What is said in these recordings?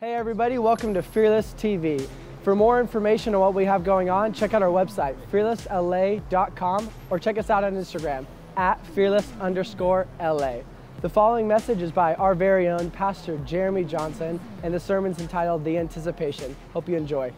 Hey everybody, welcome to Fearless TV. For more information on what we have going on, check out our website, fearlessla.com, or check us out on Instagram at fearless underscore LA. The following message is by our very own Pastor Jeremy Johnson, and the sermon's entitled The Anticipation. Hope you enjoy.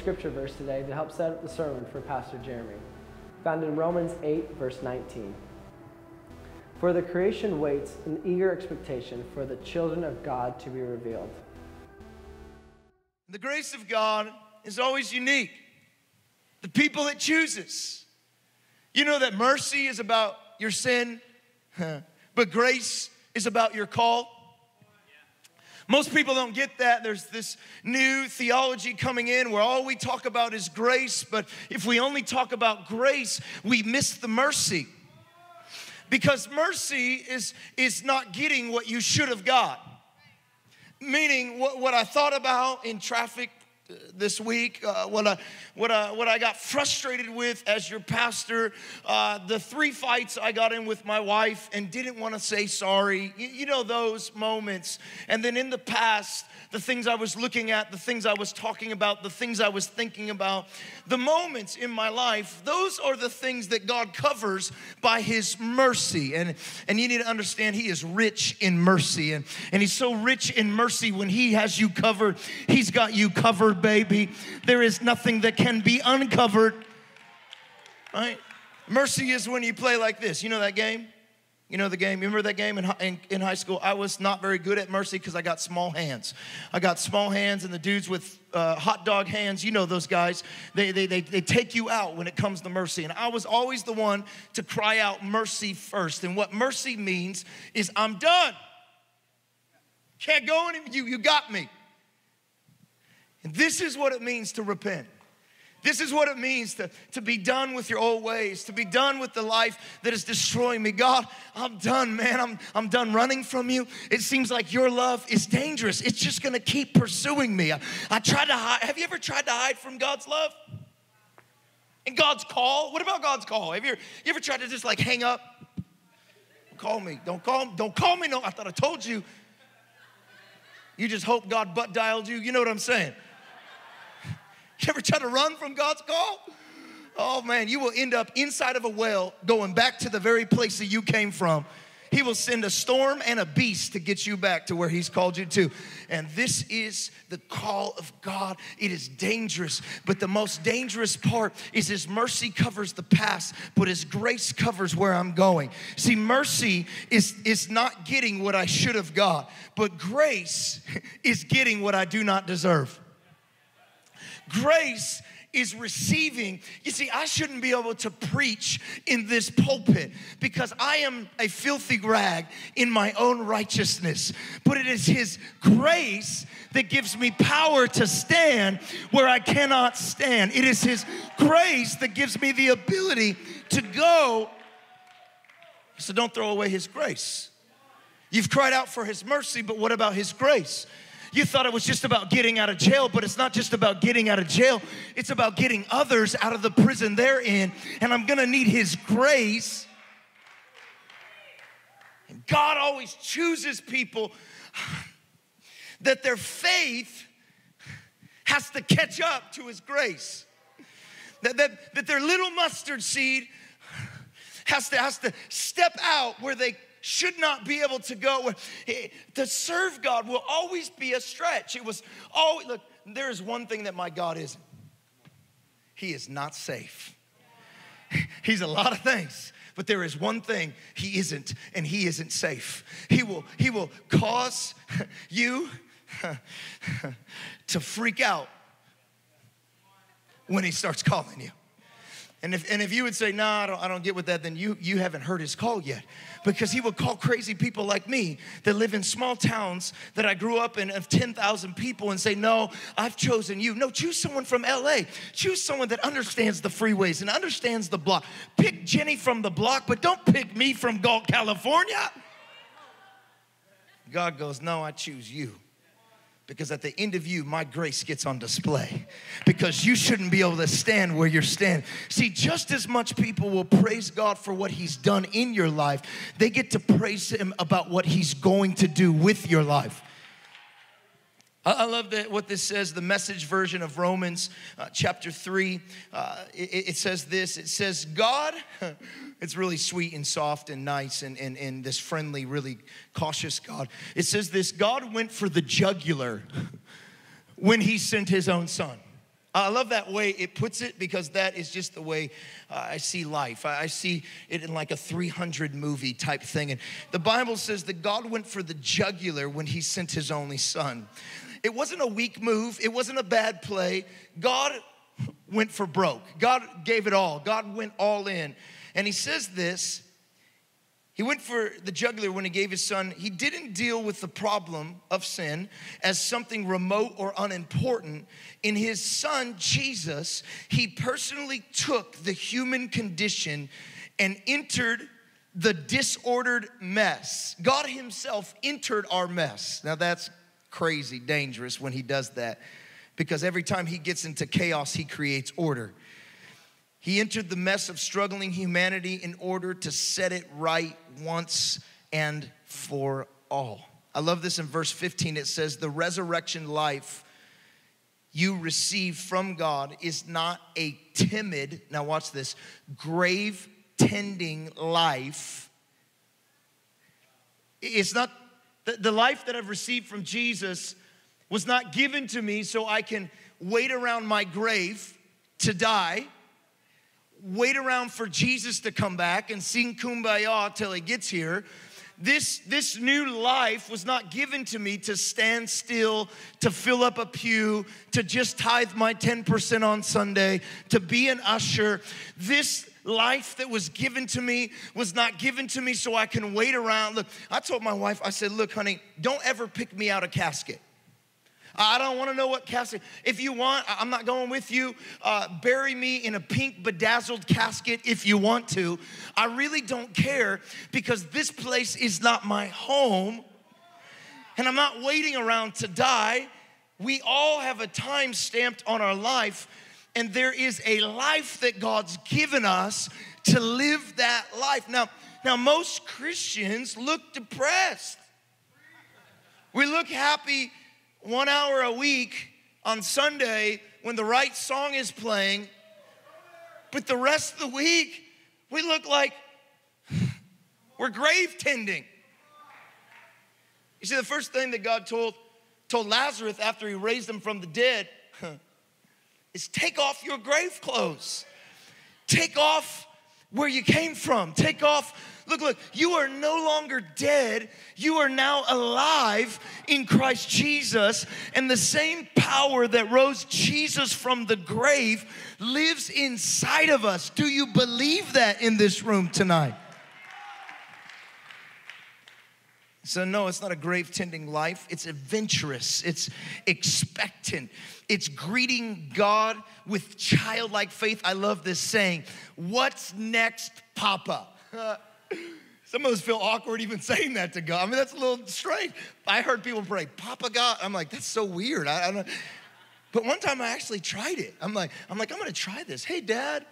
Scripture verse today to help set up the sermon for Pastor Jeremy, found in Romans 8, verse 19. For the creation waits in eager expectation for the children of God to be revealed. The grace of God is always unique. The people it chooses. You know that mercy is about your sin, but grace is about your call. Most people don't get that. There's this new theology coming in where all we talk about is grace, but if we only talk about grace, we miss the mercy. Because mercy is, is not getting what you should have got. Meaning, what, what I thought about in traffic this week, uh, what, I, what, I, what I got frustrated with as your pastor, uh, the three fights I got in with my wife and didn't want to say sorry. You, you know those moments. And then in the past, the things I was looking at, the things I was talking about, the things I was thinking about, the moments in my life, those are the things that God covers by His mercy. And, and you need to understand He is rich in mercy. And, and He's so rich in mercy when He has you covered, He's got you covered, baby. There is nothing that can be uncovered. Right? Mercy is when you play like this. You know that game? You know the game? You remember that game in, in, in high school? I was not very good at mercy because I got small hands. I got small hands, and the dudes with uh, hot dog hands, you know those guys, they, they, they, they take you out when it comes to mercy. And I was always the one to cry out mercy first. And what mercy means is I'm done. Can't go any, you, you got me. And this is what it means to repent. This is what it means to, to be done with your old ways, to be done with the life that is destroying me. God, I'm done, man. I'm, I'm done running from you. It seems like your love is dangerous. It's just gonna keep pursuing me. I, I tried to hide. Have you ever tried to hide from God's love? And God's call? What about God's call? Have you, ever- you ever tried to just like hang up? Call me. Don't call, me, don't call me. No, I thought I told you. You just hope God butt dialed you. You know what I'm saying? You ever try to run from God's call? Oh man, you will end up inside of a well going back to the very place that you came from. He will send a storm and a beast to get you back to where He's called you to. And this is the call of God. It is dangerous, but the most dangerous part is His mercy covers the past, but His grace covers where I'm going. See, mercy is, is not getting what I should have got, but grace is getting what I do not deserve. Grace is receiving. You see, I shouldn't be able to preach in this pulpit because I am a filthy rag in my own righteousness. But it is His grace that gives me power to stand where I cannot stand. It is His grace that gives me the ability to go. So don't throw away His grace. You've cried out for His mercy, but what about His grace? You thought it was just about getting out of jail, but it's not just about getting out of jail. It's about getting others out of the prison they're in. And I'm gonna need His grace. And God always chooses people that their faith has to catch up to His grace. that, that, that their little mustard seed has to, has to step out where they should not be able to go. Eh, to serve God will always be a stretch. It was always, look, there is one thing that my God isn't He is not safe. He's a lot of things. But there is one thing he isn't, and he isn't safe. He will, he will cause you to freak out when he starts calling you. And if, and if you would say, no, nah, I don't, I don't get with that, then you, you haven't heard his call yet. Because he will call crazy people like me that live in small towns that I grew up in of 10,000 people and say, no, I've chosen you. No, choose someone from LA. Choose someone that understands the freeways and understands the block. Pick Jenny from the block, but don't pick me from Galt, California. God goes, no, I choose you because at the end of you, my grace gets on display. Because you shouldn't be able to stand where you're standing. See, just as much people will praise God for what He's done in your life, they get to praise Him about what He's going to do with your life. I love that what this says, the message version of Romans uh, chapter 3. Uh, it, it, says this it says, God, it's really sweet and soft and nice and, and, and this friendly, really cautious God. It says this God went for the jugular when he sent his own son. I love that way it puts it because that is just the way uh, I see life. I, I see it in like a 300 movie type thing. And the Bible says that God went for the jugular when he sent his only son. It wasn't a weak move, it wasn't a bad play. God went for broke. God gave it all. God went all in. And he says this he went for the jugular when he gave his son. He didn't deal with the problem of sin as something remote or unimportant. In his son, Jesus, he personally took the human condition and entered the disordered mess. God himself entered our mess. Now that's crazy dangerous when he does that because every time he gets into chaos, he creates order. He entered the mess of struggling humanity in order to set it right once and for all. I love this in verse 15. It says, The resurrection life you receive from God is not a timid, now watch this, grave tending life. It's not the, the life that I've received from Jesus was not given to me so I can wait around my grave to die wait around for Jesus to come back and sing kumbaya till he gets here. This, this new life was not given to me to stand still, to fill up a pew, to just tithe my 10% on Sunday, to be an usher. This life that was given to me was not given to me so I can wait around. Look, I told my wife, I said, Look, honey, don't ever pick me out a casket. I don't want to know what casket. If you want, I'm not going with you. Uh, bury me in a pink bedazzled casket if you want to. I really don't care because this place is not my home and I'm not waiting around to die. We all have a time stamped on our life, and there is a life that God's given us to live that life. Now, now most Christians look depressed. We look happy one hour a week on Sunday when the right song is playing, but the rest of the week, we look like we're grave tending. You see, the first thing that God told, told Lazarus after he raised him from the dead is take off your grave clothes. Take off where you came from. Take off Look, look, you are no longer dead. You are now alive in Christ Jesus. And the same power that rose Jesus from the grave lives inside of us. Do you believe that in this room tonight? So, no, it's not a grave tending life. It's adventurous, it's expectant, it's greeting God with childlike faith. I love this saying What's next, Papa? Some of us feel awkward even saying that to God. I mean, that's a little strange. I heard people pray, Papa God. I'm like, that's so weird. I, I don't. But one time I actually tried it. I'm like, I'm like, I'm gonna try this. Hey, Dad,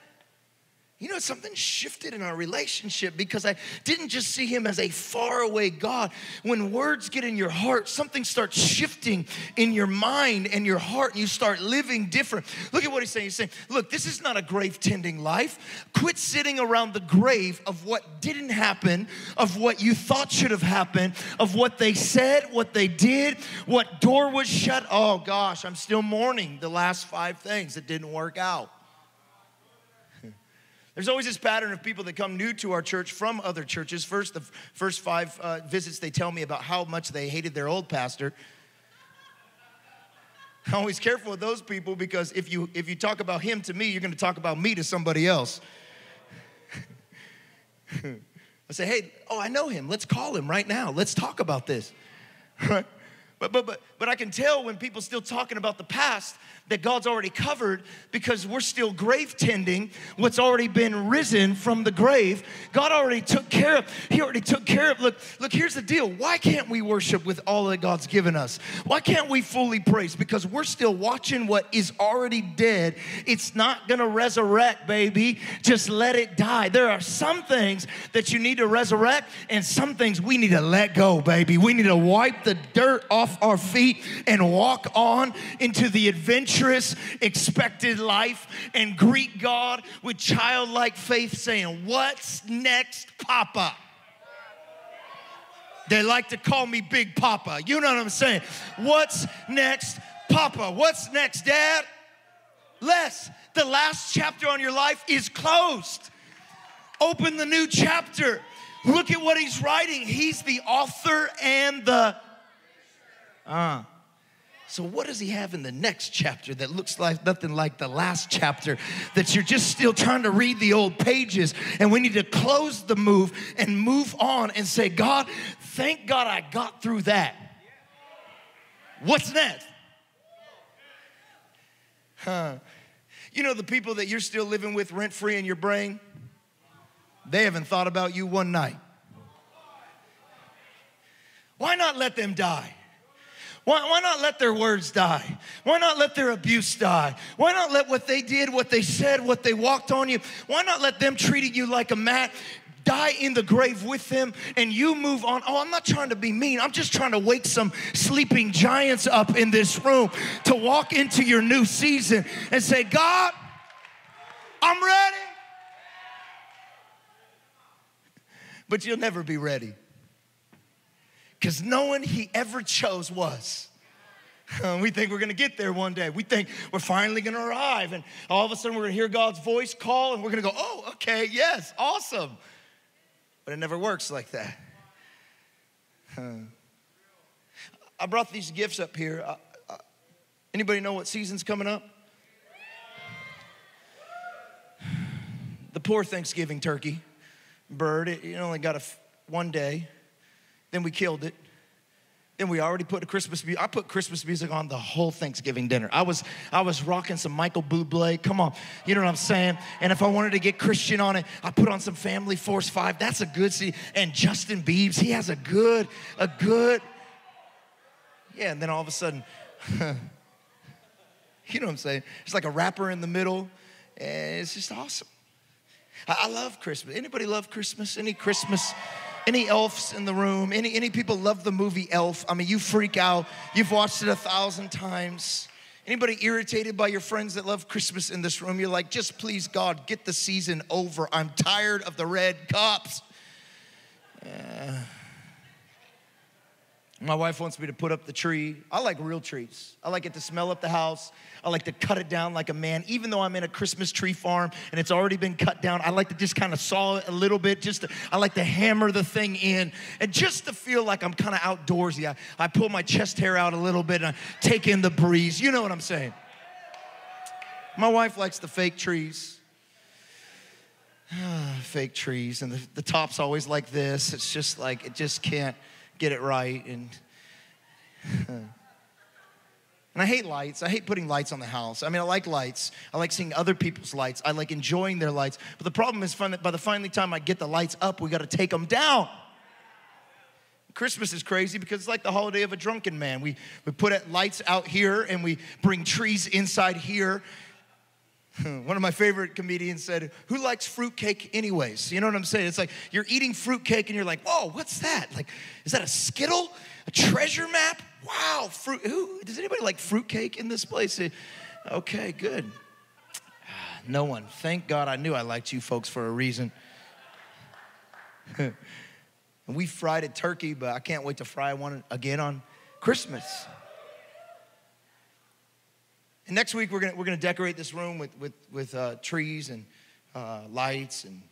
You know, something shifted in our relationship because I didn't just see him as a faraway God. When words get in your heart, something starts shifting in your mind and your heart, and you start living different. Look at what he's saying. He's saying, Look, this is not a grave tending life. Quit sitting around the grave of what didn't happen, of what you thought should have happened, of what they said, what they did, what door was shut. Oh gosh, I'm still mourning the last five things that didn't work out. There's always this pattern of people that come new to our church from other churches. First, the first five uh, visits, they tell me about how much they hated their old pastor. I'm always careful with those people because if you if you talk about him to me, you're going to talk about me to somebody else. I say, hey, oh, I know him. Let's call him right now. Let's talk about this. But, but, but, but I can tell when people still talking about the past that God's already covered because we're still grave tending what's already been risen from the grave. God already took care of. He already took care of. Look, look, here's the deal. Why can't we worship with all that God's given us? Why can't we fully praise? Because we're still watching what is already dead. It's not gonna resurrect, baby. Just let it die. There are some things that you need to resurrect, and some things we need to let go, baby. We need to wipe the dirt off our feet and walk on into the adventurous, expected life and greet God with childlike faith, saying, What's next, Papa? They like to call me Big Papa. You know what I'm saying? What's next, Papa? What's next, Dad? Les, the last chapter on your life is closed. Open the new chapter. Look at what he's writing. He's the author and the. Uh, so, what does he have in the next chapter that looks like nothing like the last chapter? That you're just still trying to read the old pages, and we need to close the move and move on and say, God, thank God I got through that. What's next? Huh. You know, the people that you're still living with rent free in your brain, they haven't thought about you one night. Why not let them die? Why, why not let their words die? Why not let their abuse die? Why not let what they did, what they said, what they walked on you, why not let them treating you like a mat? die in the grave with them and you move on. Oh, I'm not trying to be mean. I'm just trying to wake some sleeping giants up in this room to walk into your new season and say, God, I'm ready. But you'll never be ready because no one he ever chose was. we think we're gonna get there one day. We think we're finally gonna arrive, and all of a sudden we're gonna hear God's voice call, and we're gonna go, oh, okay, yes, awesome. But it never works like that. I brought these gifts up here. Uh, uh, anybody know what season's coming up? The poor Thanksgiving turkey bird, it, it only got a one day. Then we killed it. Then we already put a Christmas music. I put Christmas music on the whole Thanksgiving dinner. I was I was rocking some Michael Bublé. Come on, you know what I'm saying? And if I wanted to get Christian on it, I put on some Family Force Five. That's a good see. And Justin Biebs, he has a good a good. Yeah, and then all of a sudden, you know what I'm saying? It's like a rapper in the middle, and it's just awesome. I, I love Christmas. Anybody love Christmas? Any Christmas? Any elves in the room? Any, any people love the movie Elf? I mean, you freak out. You've watched it a thousand times. Anybody irritated by your friends that love Christmas in this room? You're like, just please, God, get the season over. I'm tired of the red cups. Yeah. Uh, My wife wants me to put up the tree. I like real trees. I like it to smell up the house. I like to cut it down like a man. Even though I'm in a Christmas tree farm and it's already been cut down, I like to just kind of saw it a little bit. Just to, I like to hammer the thing in and just to feel like I'm kind of outdoorsy. I, I pull my chest hair out a little bit and I take in the breeze. You know what I'm saying? My wife likes the fake trees. fake trees and the, the top's always like this. It's just like it just can't get it right. And, and I hate lights. I hate putting lights on the house. I mean, I like lights. I like seeing other people's lights. I like enjoying their lights. But the problem is, by the finally time I get the lights up, we got to take them down. Christmas is crazy because it's like the holiday of a drunken man. We, we put lights out here and we bring trees inside here. One of my favorite comedians said, Who likes fruitcake anyways? You know what I'm saying? It's like you're eating fruitcake and you're like, Whoa, what's that? Like, is that a Skittle? A treasure map? Wow, fruit. Who, does anybody like fruitcake in this place? Okay, good. No one. Thank God I knew I liked you folks for a reason. we fried a turkey, but I can't wait to fry one again on Christmas. And next week, we're gonna, we're gonna decorate this room with, with, with uh, trees and uh, lights and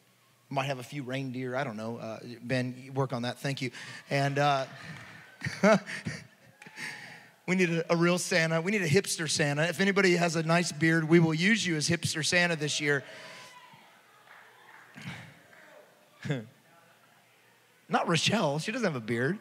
might have a few reindeer. I don't know. Uh, ben, work on that. Thank you. And uh, we need a, a real Santa. We need a hipster Santa. If anybody has a nice beard, we will use you as hipster Santa this year. Not Rochelle. She doesn't have a beard.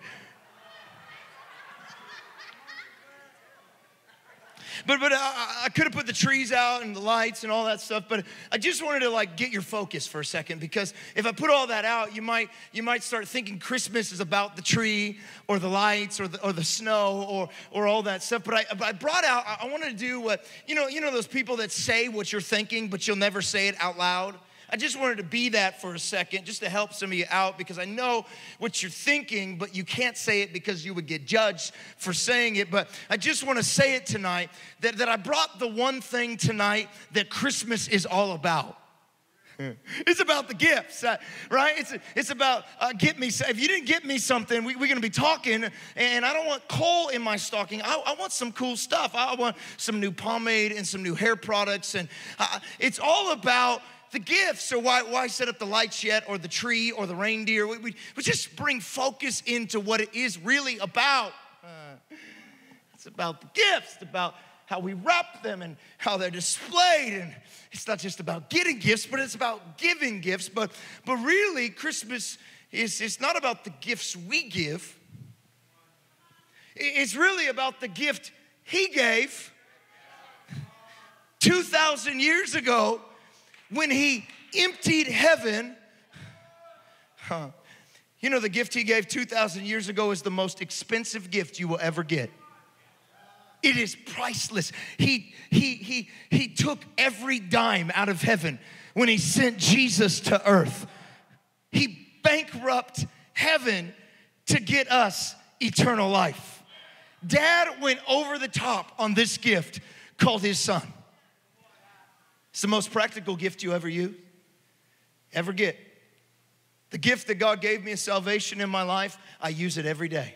But but I, I could have put the trees out and the lights and all that stuff. But I just wanted to like get your focus for a second because if I put all that out, you might you might start thinking Christmas is about the tree or the lights or the, or the snow or or all that stuff. But I, but I brought out. I wanted to do what you know. You know those people that say what you're thinking, but you'll never say it out loud. I just wanted to be that for a second, just to help some of you out, because I know what you're thinking, but you can't say it because you would get judged for saying it. But I just want to say it tonight that, that I brought the one thing tonight that Christmas is all about. It's about the gifts, uh, right? It's, it's about uh, get me. If you didn't get me something, we, are going to be talking, and I don't want coal in my stocking. I, I, want some cool stuff. I want some new pomade and some new hair products, and uh, it's all about the gifts or why, why set up the lights yet or the tree or the reindeer. We, we, we just bring focus into what it is really about. Uh, it's about the gifts, about how we wrap them and how they're displayed. And it's not just about getting gifts, but it's about giving gifts. But, but really, Christmas is it's not about the gifts we give, it's really about the gift He gave 2,000 years ago when he emptied heaven, huh, you know, the gift he gave 2,000 years ago is the most expensive gift you will ever get. It is priceless. He, he, he, he took every dime out of heaven when he sent Jesus to earth. He bankrupt heaven to get us eternal life. Dad went over the top on this gift called his son. It's the most practical gift you ever use, ever get. The gift that God gave me of salvation in my life, I use it every day.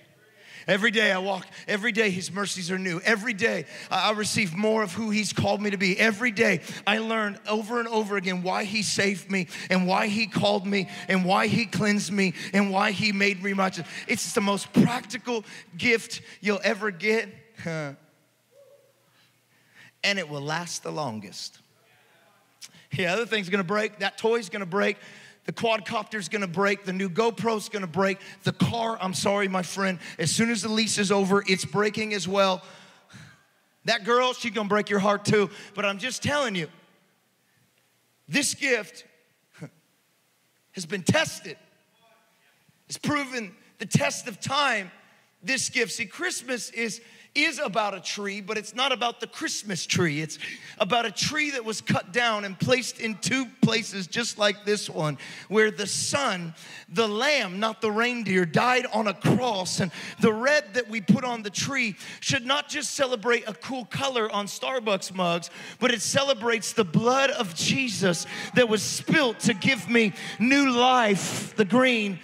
Every day I walk, every day His mercies are new. Every day I receive more of who He's called me to be. Every day I learn over and over again why He saved me and why He called me and why He cleansed me and why He made me righteous. It's the most practical gift you'll ever get, and it will last the longest. Yeah, other thing's gonna break. That toy's gonna break. The quadcopter's gonna break. The new GoPro's gonna break. The car, I'm sorry, my friend, as soon as the lease is over, it's breaking as well. That girl, she's gonna break your heart too. But I'm just telling you, this gift has been tested. It's proven the test of time. This gift. See, Christmas is is about a tree, but it's not about the Christmas tree. It's about a tree that was cut down and placed in two places, just like this one, where the son, the lamb, not the reindeer, died on a cross. And the red that we put on the tree should not just celebrate a cool color on Starbucks mugs, but it celebrates the blood of Jesus that was spilt to give me new life, the green.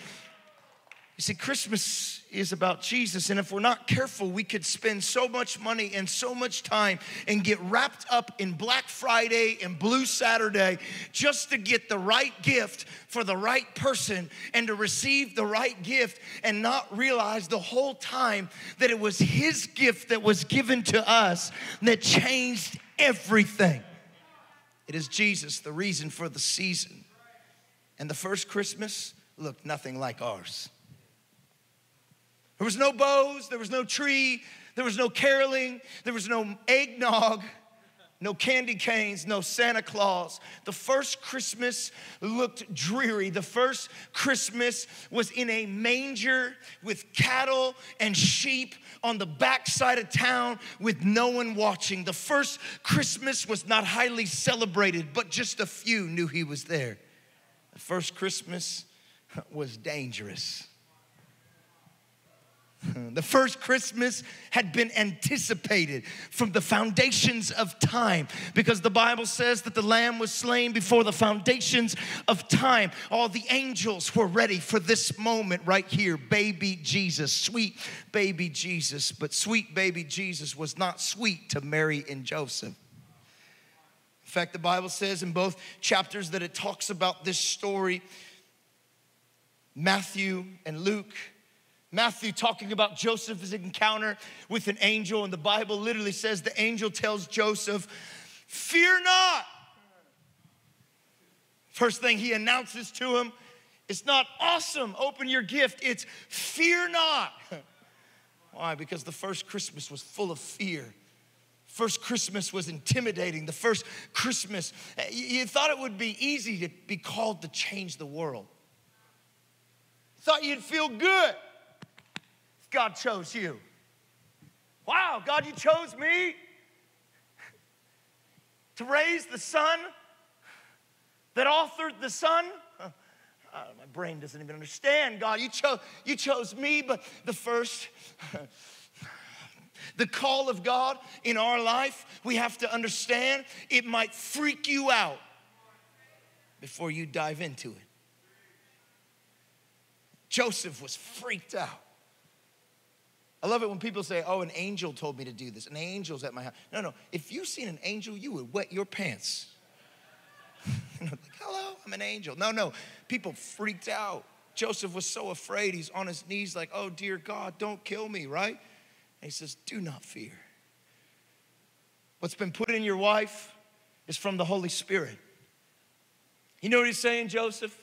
You see, Christmas is about Jesus. And if we're not careful, we could spend so much money and so much time and get wrapped up in Black Friday and Blue Saturday just to get the right gift for the right person and to receive the right gift and not realize the whole time that it was His gift that was given to us that changed everything. It is Jesus, the reason for the season. And the first Christmas looked nothing like ours. There was no bows, there was no tree, there was no caroling, there was no eggnog. no candy canes, no Santa Claus. The first Christmas looked dreary. The first Christmas was in a manger with cattle and sheep on the backside of town with no one watching. The first Christmas was not highly celebrated, but just a few knew he was there. The first Christmas was dangerous. Hmm. The first Christmas had been anticipated from the foundations of time because the Bible says that the Lamb was slain before the foundations of time. All the angels were ready for this moment right here. Baby Jesus, sweet baby Jesus. But sweet baby Jesus was not sweet to Mary and Joseph. In fact, the Bible says in both chapters that it talks about this story Matthew and Luke Matthew talking about Joseph's encounter with an angel, and the Bible literally says the angel tells Joseph, Fear not. First thing he announces to him, it's not awesome, open your gift, it's fear not. Why? Because the first Christmas was full of fear. First Christmas was intimidating. The first Christmas, eh, you thought it would be easy to be called to change the world. Thought you'd feel good. God chose you. Wow, God, you chose me to raise the son that authored the son. Uh, my brain doesn't even understand. God, you chose you chose me, but the first the call of God in our life, we have to understand it might freak you out before you dive into it. Joseph was freaked out. I love it when people say, Oh, an angel told me to do this. An angel's at my house. No, no. If you seen an angel, you would wet your pants. like, Hello, I'm an angel. No, no. People freaked out. Joseph was so afraid. He's on his knees, like, Oh, dear God, don't kill me, right? And he says, Do not fear. What's been put in your wife is from the Holy Spirit. You know what he's saying, Joseph?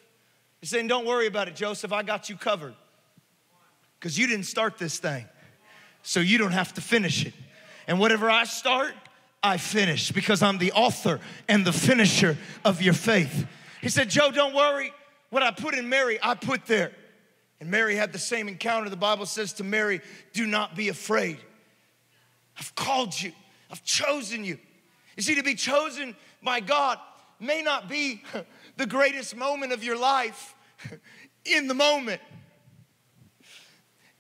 He's saying, Don't worry about it, Joseph. I got you covered. Because you didn't start this thing so you don't have to finish it. And whatever I start, I finish because I'm the author and the finisher of your faith. He said, Joe, don't worry. What I put in Mary, I put there. And Mary had the same encounter. The Bible says to Mary, Do not be afraid. I've called you, I've chosen you. You see, to be chosen by God may not be the greatest moment of your life in the moment.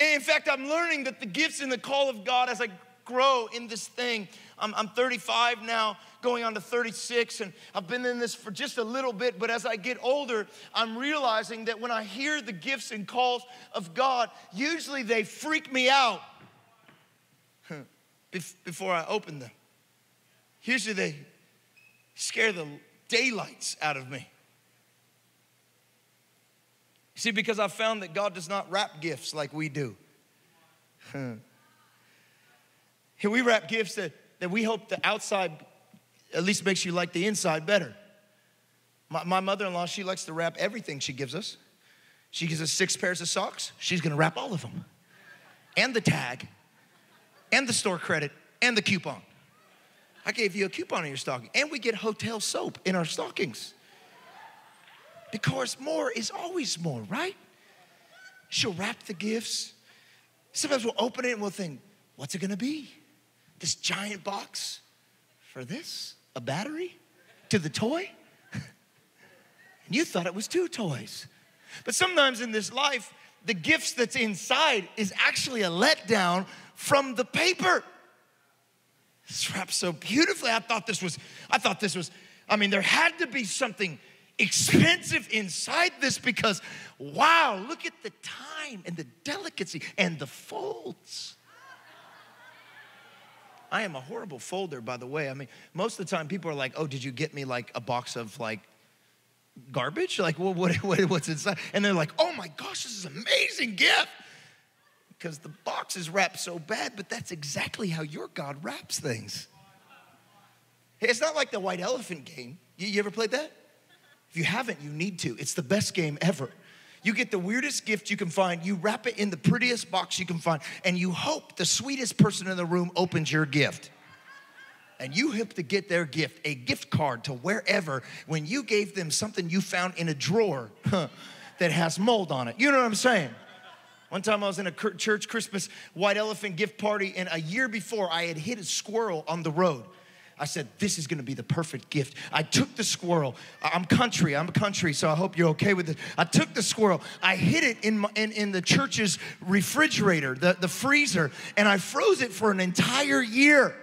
In fact, I'm learning that the gifts and the call of God as I grow in this thing. I'm, I'm 35 now, going on to 36, and I've been in this for just a little bit. But as I get older, I'm realizing that when I hear the gifts and calls of God, usually they freak me out before I open them. Usually they scare the daylights out of me. See, because I've found that God does not wrap gifts like we do. Here we wrap gifts that, that we hope the outside at least makes you like the inside better. My, my mother in law, she likes to wrap everything she gives us. She gives us six pairs of socks, she's gonna wrap all of them, and the tag, and the store credit, and the coupon. I gave you a coupon in your stocking, and we get hotel soap in our stockings because more is always more, right? She'll wrap the gifts. Sometimes we'll open it and we'll think, what's it gonna be? This giant box for this? A battery? To the toy? and you thought it was two toys. But sometimes in this life, the gifts that's inside is actually a letdown from the paper. It's wrapped so beautifully. I thought this was, I thought this was, I mean, there had to be something expensive inside this because, wow, look at the time and the delicacy and the folds. I am a horrible folder, by the way. I mean, most of the time people are like, oh, did you get me like a box of like garbage? Like, well, what, what, what's inside? And they're like, oh my gosh, this is an amazing gift. Because the box is wrapped so bad, but that's exactly how your God wraps things. It's not like the white elephant game. You, you ever played that? If you haven't, you need to. It's the best game ever. You get the weirdest gift you can find, you wrap it in the prettiest box you can find, and you hope the sweetest person in the room opens your gift. and you hope to get their gift, a gift card to wherever, when you gave them something you found in a drawer huh, that has mold on it. You know what I'm saying? One time I was in a church Christmas white elephant gift party, and a year before I had hit a squirrel on the road. I said, This is gonna be the perfect gift. I took the squirrel. I'm country, I'm a country, so I hope you're okay with it. I took the squirrel, I hid it in, my, in, in the church's refrigerator, the, the freezer, and I froze it for an entire year.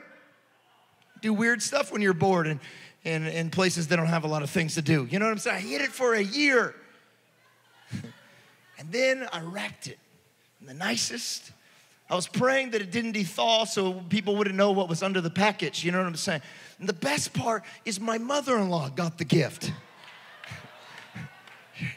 Do weird stuff when you're bored and in, in places that don't have a lot of things to do. You know what I'm saying? I hid it for a year. and then I wrapped it in the nicest. I was praying that it didn't thaw so people wouldn't know what was under the package. You know what I'm saying? And the best part is my mother in law got the gift.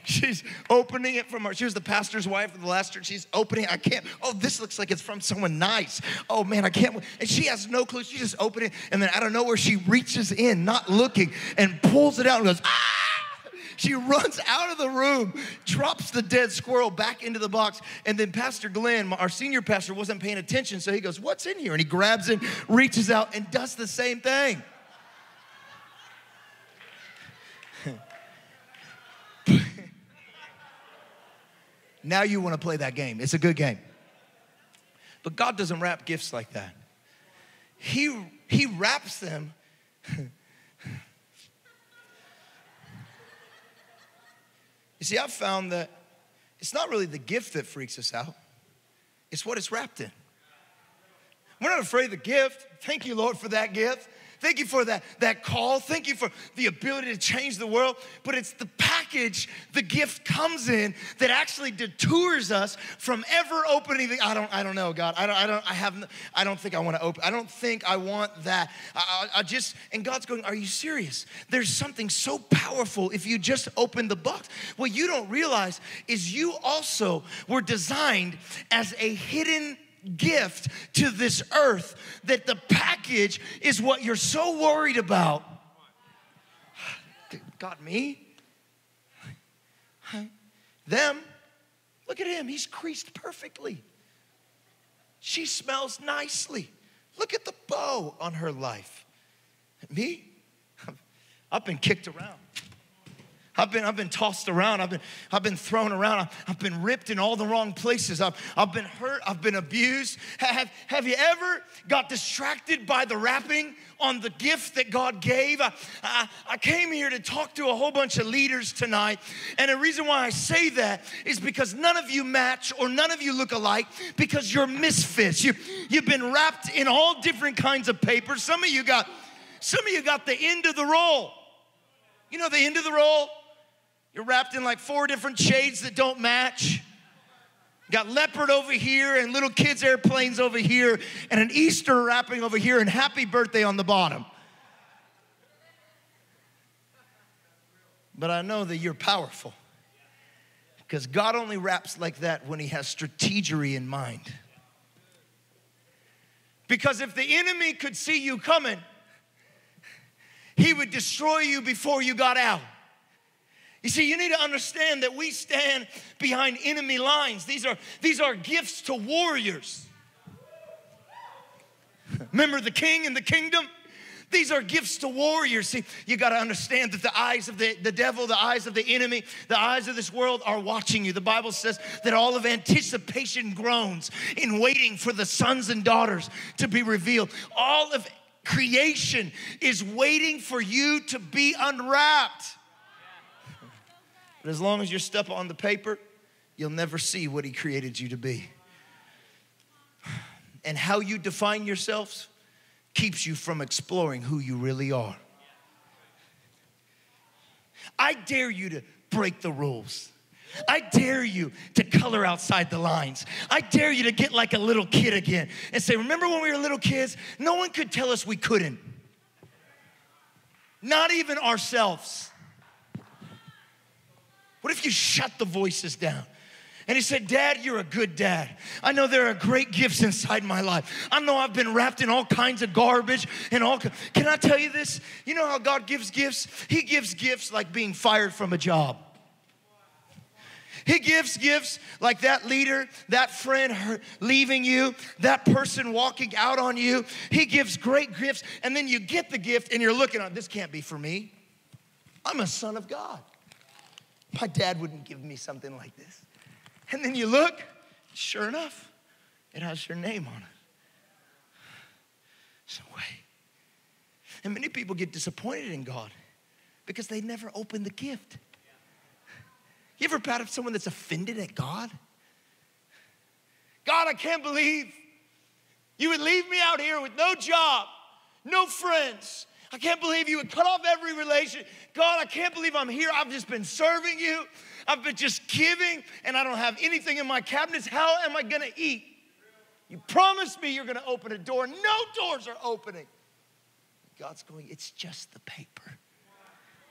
She's opening it from her. She was the pastor's wife of the last church. She's opening. I can't. Oh, this looks like it's from someone nice. Oh man, I can't. And she has no clue. She just opened it, and then out of nowhere she reaches in, not looking, and pulls it out and goes ah. She runs out of the room, drops the dead squirrel back into the box, and then Pastor Glenn, our senior pastor, wasn't paying attention, so he goes, "What's in here?" And he grabs it, reaches out, and does the same thing. Now you want to play that game. It's a good game. But God doesn't wrap gifts like that. He, he wraps them. you see, I've found that it's not really the gift that freaks us out, it's what it's wrapped in. We're not afraid of the gift. Thank you, Lord, for that gift. Thank you for that, that call. Thank you for the ability to change the world. But it's the package the gift comes in that actually detours us from ever opening the. I don't, I don't know, God. I don't, I don't, I have, I don't think I want to open. I don't think I want that. I, I, I just, and God's going, Are you serious? There's something so powerful if you just open the box. What you don't realize is you also were designed as a hidden gift to this earth that the package is what you're so worried about. Got me? Them? Look at him, he's creased perfectly. She smells nicely. Look at the bow on her life. Me? I've been kicked around. I've been, I've been tossed around. I've been, I've been thrown around. I've, I've been ripped in all the wrong places. I've, I've been hurt. I've been abused. Have, have you ever got distracted by the wrapping on the gift that God gave? I, I, I came here to talk to a whole bunch of leaders tonight. And the reason why I say that is because none of you match or none of you look alike because you're misfits. You, you've been wrapped in all different kinds of paper. Some of you got, some of you got the end of the roll. You know the end of the roll? You're wrapped in like four different shades that don't match. Got leopard over here and little kids' airplanes over here and an Easter wrapping over here and happy birthday on the bottom. But I know that you're powerful because God only wraps like that when He has strategery in mind. Because if the enemy could see you coming, he would destroy you before you got out. You see, you need to understand that we stand behind enemy lines. These are, these are gifts to warriors. Remember the king and the kingdom? These are gifts to warriors. See, you got to understand that the eyes of the, the devil, the eyes of the enemy, the eyes of this world are watching you. The Bible says that all of anticipation groans in waiting for the sons and daughters to be revealed. All of creation is waiting for you to be unwrapped. But as long as you're stuck on the paper, you'll never see what He created you to be. And how you define yourselves keeps you from exploring who you really are. I dare you to break the rules. I dare you to color outside the lines. I dare you to get like a little kid again and say, Remember when we were little kids? No one could tell us we couldn't. Not even ourselves. What if you shut the voices down? And he said, Dad, you're a good dad. I know there are great gifts inside my life. I know I've been wrapped in all kinds of garbage and all. Can I tell you this? You know how God gives gifts? He gives gifts like being fired from a job. He gives gifts like that leader, that friend leaving you, that person walking out on you. He gives great gifts, and then you get the gift and you're looking on, this can't be for me. I'm a son of God. My dad wouldn't give me something like this. And then you look, sure enough, it has your name on it. So wait. And many people get disappointed in God because they never open the gift. You ever pat someone that's offended at God? God, I can't believe you would leave me out here with no job, no friends. I can't believe you would cut off every relation. God, I can't believe I'm here. I've just been serving you. I've been just giving, and I don't have anything in my cabinets. How am I gonna eat? You promised me you're gonna open a door. No doors are opening. God's going, it's just the paper.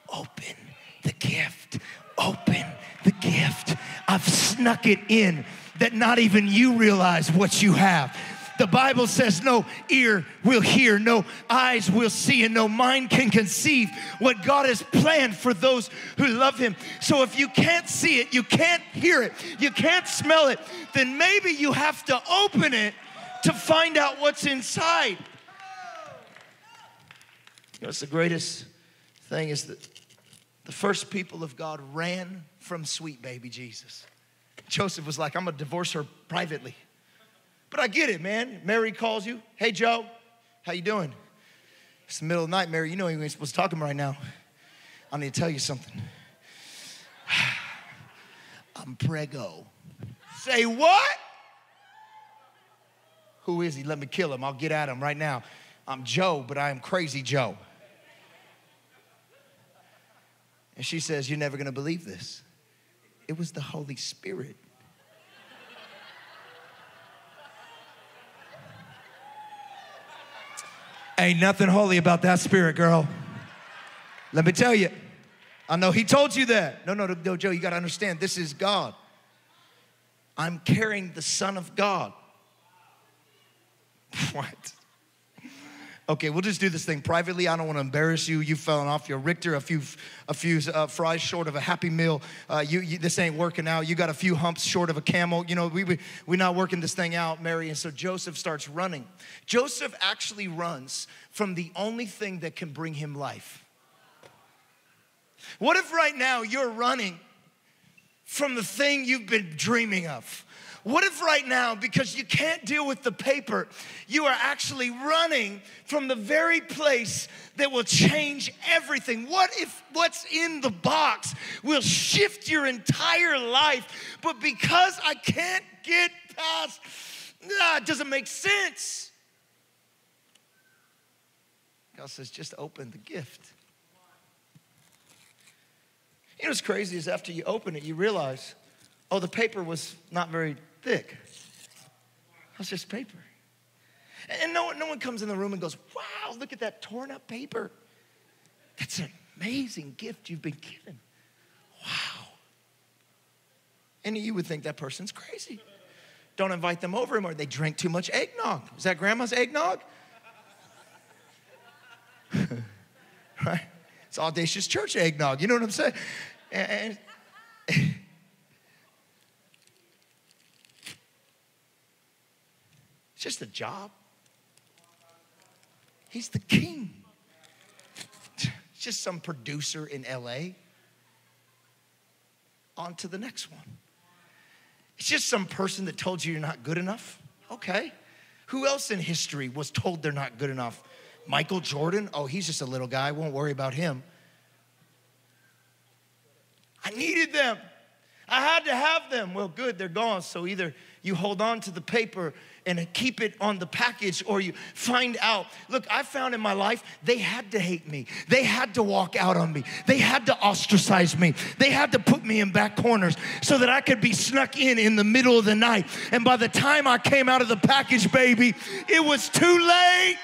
Open the gift. Open the gift. I've snuck it in that not even you realize what you have. The Bible says no ear will hear, no eyes will see, and no mind can conceive what God has planned for those who love Him. So if you can't see it, you can't hear it, you can't smell it, then maybe you have to open it to find out what's inside. You know, it's the greatest thing is that the first people of God ran from sweet baby Jesus. Joseph was like, I'm gonna divorce her privately. But I get it, man. Mary calls you, hey Joe, how you doing? It's the middle of the night, Mary. You know you ain't supposed to talk to him right now. I need to tell you something. I'm prego. Say what? Who is he? Let me kill him. I'll get at him right now. I'm Joe, but I am crazy Joe. And she says, You're never gonna believe this. It was the Holy Spirit. Ain't nothing holy about that spirit, girl. Let me tell you. I know he told you that. No, no, no, Joe, you gotta understand this is God. I'm carrying the Son of God. What? Okay, we'll just do this thing privately. I don't want to embarrass you. You've fallen off your Richter, a few, a few uh, fries short of a Happy Meal. Uh, you, you, this ain't working out. You got a few humps short of a camel. You know, we, we, we're not working this thing out, Mary. And so Joseph starts running. Joseph actually runs from the only thing that can bring him life. What if right now you're running from the thing you've been dreaming of? What if right now, because you can't deal with the paper, you are actually running from the very place that will change everything? What if what's in the box will shift your entire life, but because I can't get past, nah, it doesn't make sense? God says, just open the gift. You know what's crazy is after you open it, you realize, oh, the paper was not very thick. That's just paper. And no no one comes in the room and goes, wow, look at that torn up paper. That's an amazing gift you've been given. Wow. And you would think that person's crazy. Don't invite them over or they drink too much eggnog. Is that grandma's eggnog? right? It's audacious church eggnog. You know what I'm saying? And just a job. He's the king. Just some producer in LA. On to the next one. It's just some person that told you you're not good enough. Okay. Who else in history was told they're not good enough? Michael Jordan? Oh, he's just a little guy. Won't worry about him. I needed them. I had to have them. Well, good, they're gone. So either you hold on to the paper and keep it on the package or you find out. Look, I found in my life they had to hate me. They had to walk out on me. They had to ostracize me. They had to put me in back corners so that I could be snuck in in the middle of the night. And by the time I came out of the package, baby, it was too late.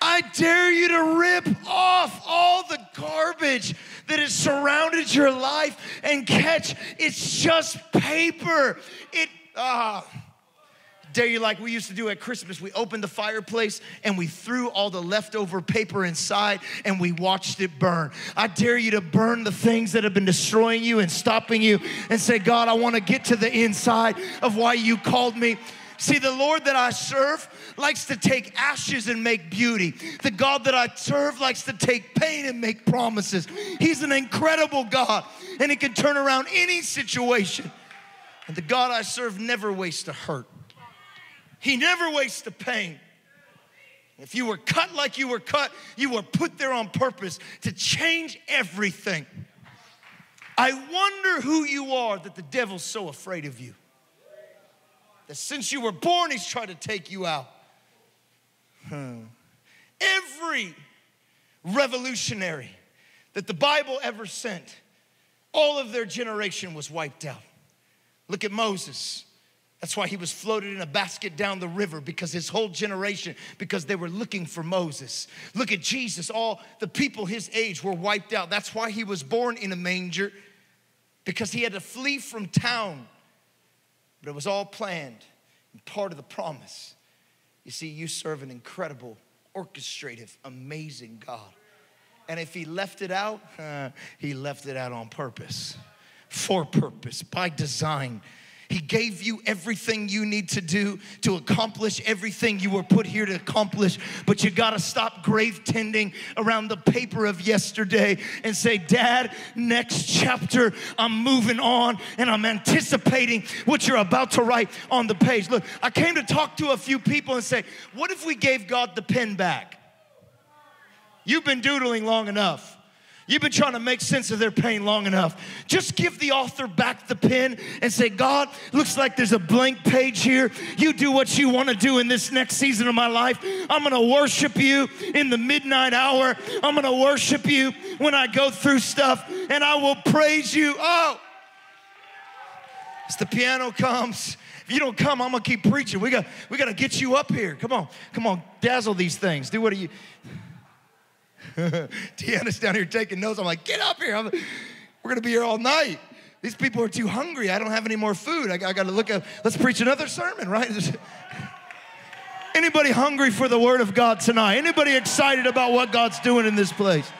I dare you to rip off all the garbage that has surrounded your life and catch it's just paper. It uh, dare you, like we used to do at Christmas, we opened the fireplace and we threw all the leftover paper inside and we watched it burn. I dare you to burn the things that have been destroying you and stopping you and say, God, I want to get to the inside of why you called me. See, the Lord that I serve likes to take ashes and make beauty. The God that I serve likes to take pain and make promises. He's an incredible God, and He can turn around any situation. And the God I serve never wastes a hurt, He never wastes a pain. If you were cut like you were cut, you were put there on purpose to change everything. I wonder who you are that the devil's so afraid of you that since you were born, he's tried to take you out. Hmm. Every revolutionary that the Bible ever sent, all of their generation was wiped out. Look at Moses. That's why he was floated in a basket down the river because his whole generation, because they were looking for Moses. Look at Jesus. All the people his age were wiped out. That's why he was born in a manger because he had to flee from town but it was all planned and part of the promise. You see, you serve an incredible, orchestrative, amazing God. And if he left it out, uh, he left it out on purpose, for purpose, by design. He gave you everything you need to do to accomplish everything you were put here to accomplish. But you got to stop grave tending around the paper of yesterday and say, Dad, next chapter, I'm moving on and I'm anticipating what you're about to write on the page. Look, I came to talk to a few people and say, What if we gave God the pen back? You've been doodling long enough. You've been trying to make sense of their pain long enough. Just give the author back the pen and say, God, looks like there's a blank page here. You do what you want to do in this next season of my life. I'm going to worship you in the midnight hour. I'm going to worship you when I go through stuff, and I will praise you. Oh, as the piano comes, if you don't come, I'm gonna keep preaching. We got we got to get you up here. Come on, come on, dazzle these things. Do what are you? Deanna's down here taking notes. I'm like, get up here. I'm, we're gonna be here all night. These people are too hungry. I don't have any more food. I, I got to look at. Let's preach another sermon, right? Anybody hungry for the Word of God tonight? Anybody excited about what God's doing in this place?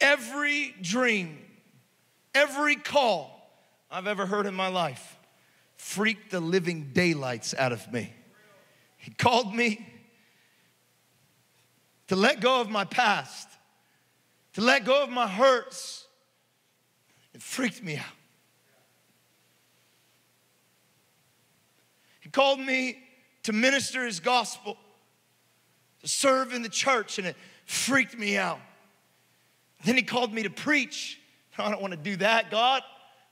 Every dream, every call I've ever heard in my life freaked the living daylights out of me. He called me to let go of my past, to let go of my hurts. It freaked me out. He called me to minister his gospel, to serve in the church, and it freaked me out. Then he called me to preach. I don't want to do that, God.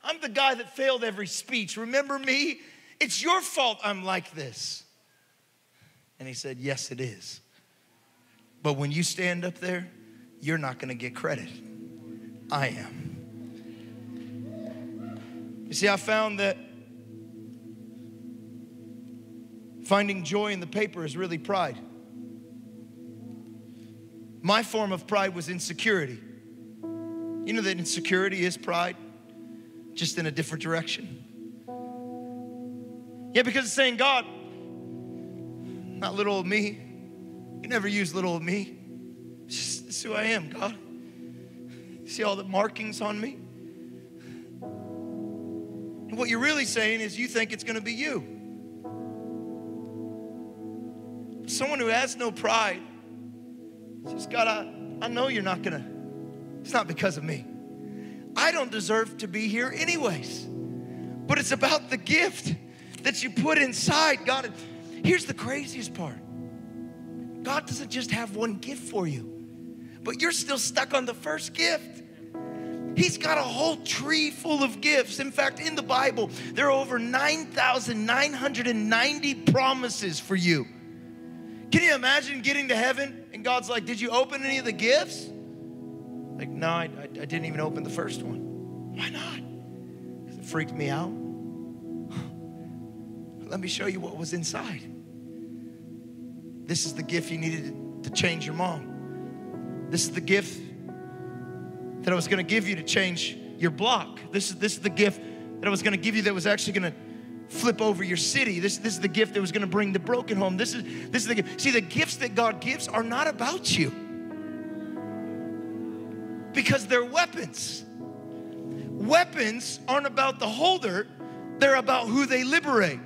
I'm the guy that failed every speech. Remember me? It's your fault I'm like this. And he said, Yes, it is. But when you stand up there, you're not going to get credit. I am. You see, I found that finding joy in the paper is really pride. My form of pride was insecurity. You know that insecurity is pride, just in a different direction. Yeah, because it's saying, God, not little old me, you never use little of me. It's who I am, God. See all the markings on me? And what you're really saying is you think it's going to be you. Someone who has no pride says, God, I, I know you're not going to, it's not because of me. I don't deserve to be here, anyways. But it's about the gift that you put inside. God, here's the craziest part God doesn't just have one gift for you, but you're still stuck on the first gift. He's got a whole tree full of gifts. In fact, in the Bible, there are over 9,990 promises for you. Can you imagine getting to heaven and God's like, Did you open any of the gifts? Like, no, I, I, didn't even open the first one. Why not? Because it freaked me out. Let me show you what was inside. This is the gift you needed to change your mom. This is the gift that I was going to give you to change your block. This is, this is the gift that I was going to give you that was actually going to flip over your city. This, this is the gift that was going to bring the broken home. This is, this is the gift. See, the gifts that God gives are not about you because they're weapons. Weapons aren't about the holder, they're about who they liberate.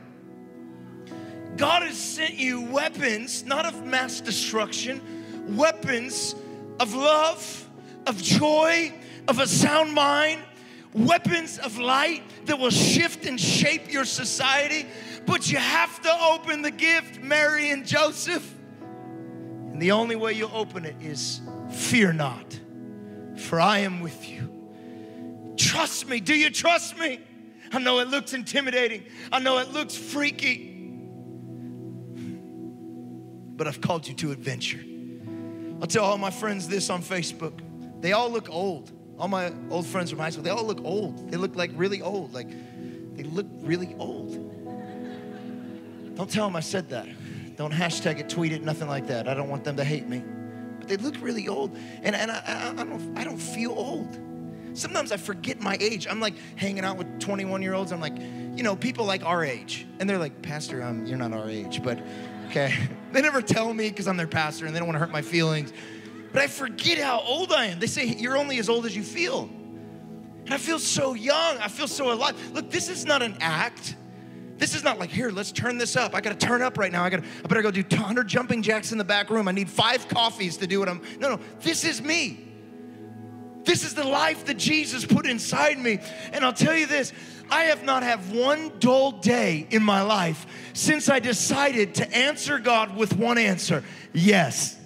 God has sent you weapons, not of mass destruction, weapons of love, of joy, of a sound mind, weapons of light that will shift and shape your society. But you have to open the gift, Mary and Joseph. And the only way you open it is fear not, for I am with you. Trust me. Do you trust me? I know it looks intimidating, I know it looks freaky. But I've called you to adventure. I'll tell all my friends this on Facebook. They all look old. All my old friends from high school, they all look old. They look like really old. Like they look really old. Don't tell them I said that. Don't hashtag it, tweet it, nothing like that. I don't want them to hate me. But they look really old. And, and I, I, I don't, I don't feel old. Sometimes I forget my age. I'm like hanging out with 21 year olds. I'm like, you know, people like our age. And they're like, Pastor, um, you're not our age. But okay. They never tell me because I'm their pastor and they don't want to hurt my feelings. But I forget how old I am. They say you're only as old as you feel. And I feel so young. I feel so alive. Look, this is not an act. This is not like, here, let's turn this up. I gotta turn up right now. I gotta, I better go do 100 jumping jacks in the back room. I need five coffees to do what I'm. No, no, this is me. This is the life that Jesus put inside me. And I'll tell you this I have not had one dull day in my life since I decided to answer God with one answer yes.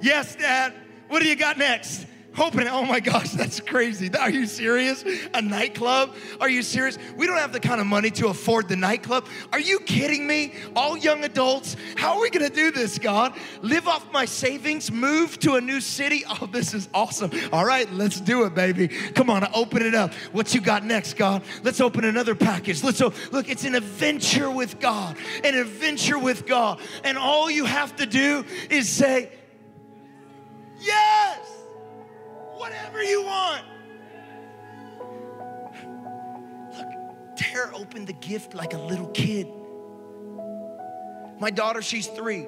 Yes, Dad. What do you got next? It. Oh my gosh, that's crazy. Are you serious? A nightclub? Are you serious? We don't have the kind of money to afford the nightclub. Are you kidding me? All young adults, how are we gonna do this, God? Live off my savings, move to a new city? Oh, this is awesome. All right, let's do it, baby. Come on, open it up. What you got next, God? Let's open another package. Let's look, it's an adventure with God, an adventure with God. And all you have to do is say, Yes! Whatever you want. Look, tear open the gift like a little kid. My daughter, she's three.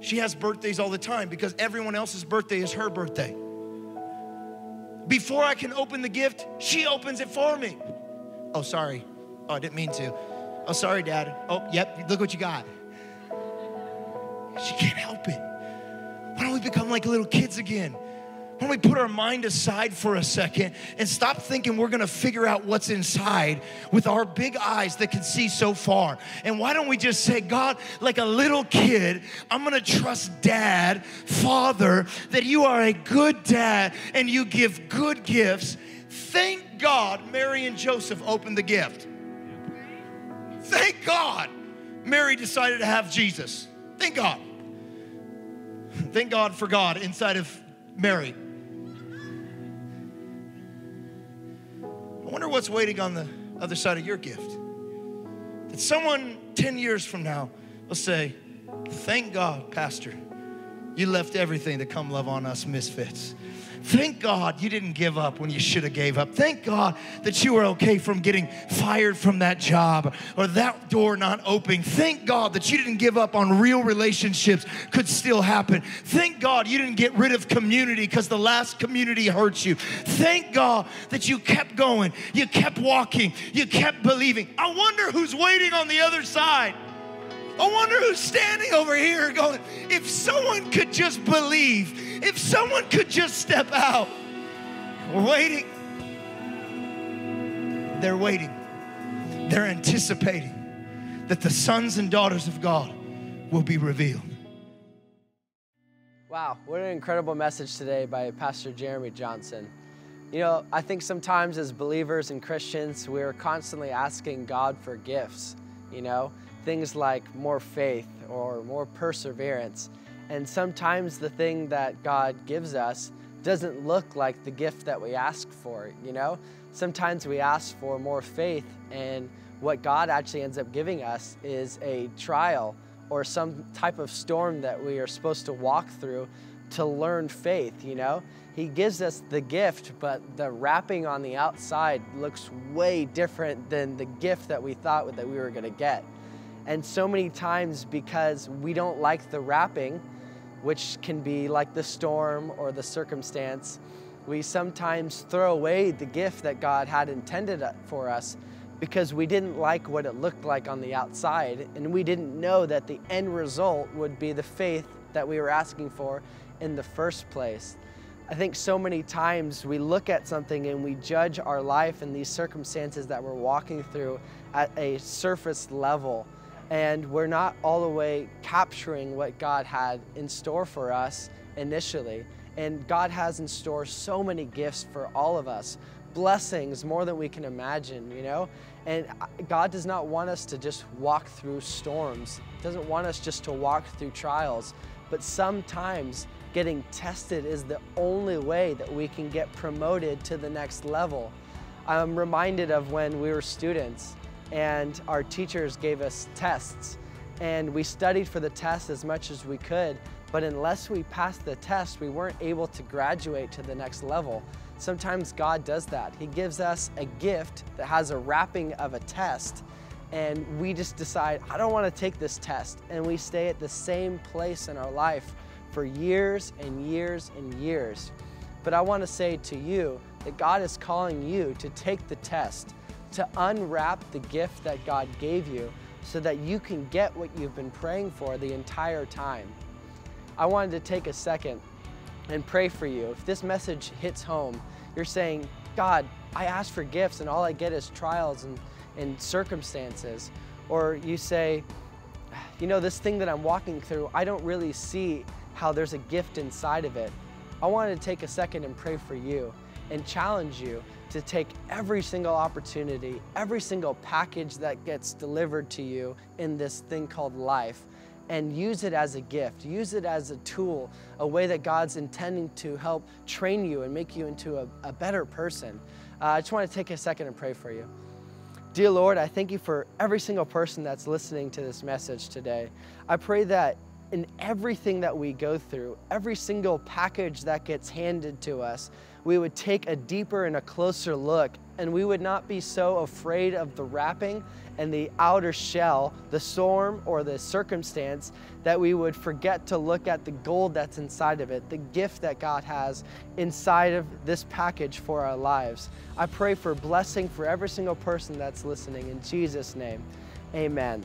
She has birthdays all the time because everyone else's birthday is her birthday. Before I can open the gift, she opens it for me. Oh, sorry. Oh, I didn't mean to. Oh, sorry, Dad. Oh, yep, look what you got. She can't help it. Why don't we become like little kids again? Don't we put our mind aside for a second and stop thinking we're gonna figure out what's inside with our big eyes that can see so far? And why don't we just say, God, like a little kid, I'm gonna trust dad, father, that you are a good dad and you give good gifts. Thank God Mary and Joseph opened the gift. Thank God Mary decided to have Jesus. Thank God. Thank God for God inside of Mary. Wonder what's waiting on the other side of your gift. That someone 10 years from now will say, Thank God, Pastor, you left everything to come love on us misfits. Thank God you didn't give up when you should have gave up. Thank God that you were okay from getting fired from that job or that door not opening. Thank God that you didn't give up on real relationships could still happen. Thank God you didn't get rid of community because the last community hurt you. Thank God that you kept going, you kept walking, you kept believing. I wonder who's waiting on the other side. I wonder who's standing over here going, if someone could just believe, if someone could just step out. We're waiting. They're waiting. They're anticipating that the sons and daughters of God will be revealed. Wow, what an incredible message today by Pastor Jeremy Johnson. You know, I think sometimes as believers and Christians, we're constantly asking God for gifts, you know, things like more faith or more perseverance. And sometimes the thing that God gives us doesn't look like the gift that we ask for, you know? Sometimes we ask for more faith, and what God actually ends up giving us is a trial or some type of storm that we are supposed to walk through to learn faith, you know? He gives us the gift, but the wrapping on the outside looks way different than the gift that we thought that we were to get. And so many times, because we don't like the wrapping, which can be like the storm or the circumstance, we sometimes throw away the gift that God had intended uh, for us because we didn't like what it looked like on the outside and we didn't know that the end result would be the faith that we were asking for in the first place. I think so many times we look at something and we judge our life and these circumstances that we're walking through at a surface level and we're not all the way capturing what God had in store for us initially. And God has in store so many gifts for all of us, blessings more than we can imagine, you know? And God does not want us to just walk through storms, He doesn't want us just to walk through trials, but sometimes getting tested is the only way that we can get promoted to the next level. I'm reminded of when we were students and our teachers gave us tests and we studied for the test as much as we could, but unless we passed the test, we weren't able to graduate to the next level. Sometimes God does that. He gives us a gift that has a wrapping of a test, and we just decide, I don't want to take this test. And we stay at the same place in our life for years and years and years. But I want to say to you that God is calling you to take the test, to unwrap the gift that God gave you so that you can get what you've been praying for the entire time. I wanted to take a second and pray for you. If this message hits home, you're saying, God, I ask for gifts and all I get is trials and, and circumstances. Or you say, you know, this thing that I'm walking through, I don't really see how there's a gift inside of it. I wanted to take a second and pray for you and challenge you to take every single opportunity, every single package that gets delivered to you in this thing called life and use it as a gift. Use it as a tool, a way that God's intending to help train you and make you into a, a better person. Uh, I just want to take a second and pray for you. Dear Lord, I thank you for every single person that's listening to this message today. I pray that in everything that we go through, every single package that gets handed to us, we would take a deeper and a closer look and we would not be so afraid of the wrapping and the outer shell, the storm or the circumstance, that we would forget to look at the gold that's inside of it, the gift that God has inside of this package for our lives. I pray for blessing for every single person that's listening. In Jesus' name, amen.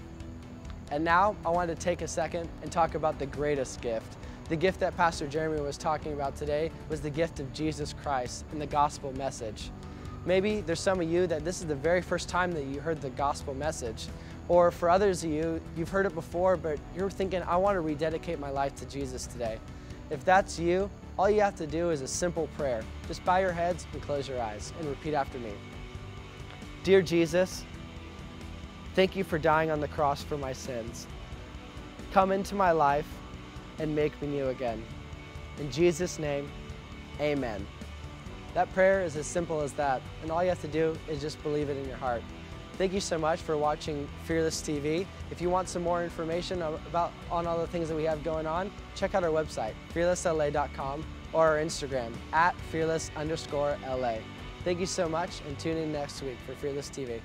And now I want to take a second and talk about the greatest gift. The gift that Pastor Jeremy was talking about today was the gift of Jesus Christ and the gospel message. Maybe there's some of you that this is the very first time that you heard the gospel message. Or for others of you, you've heard it before, but you're thinking, I want to rededicate my life to Jesus today. If that's you, all you have to do is a simple prayer. Just bow your heads and close your eyes and repeat after me. Dear Jesus, thank you for dying on the cross for my sins. Come into my life and make me new again. In Jesus' name, amen. That prayer is as simple as that, and all you have to do is just believe it in your heart. Thank you so much for watching Fearless TV. If you want some more information about on all the things that we have going on, check out our website, fearlessla.com, or our Instagram, at fearless underscore LA. Thank you so much, and tune in next week for Fearless TV.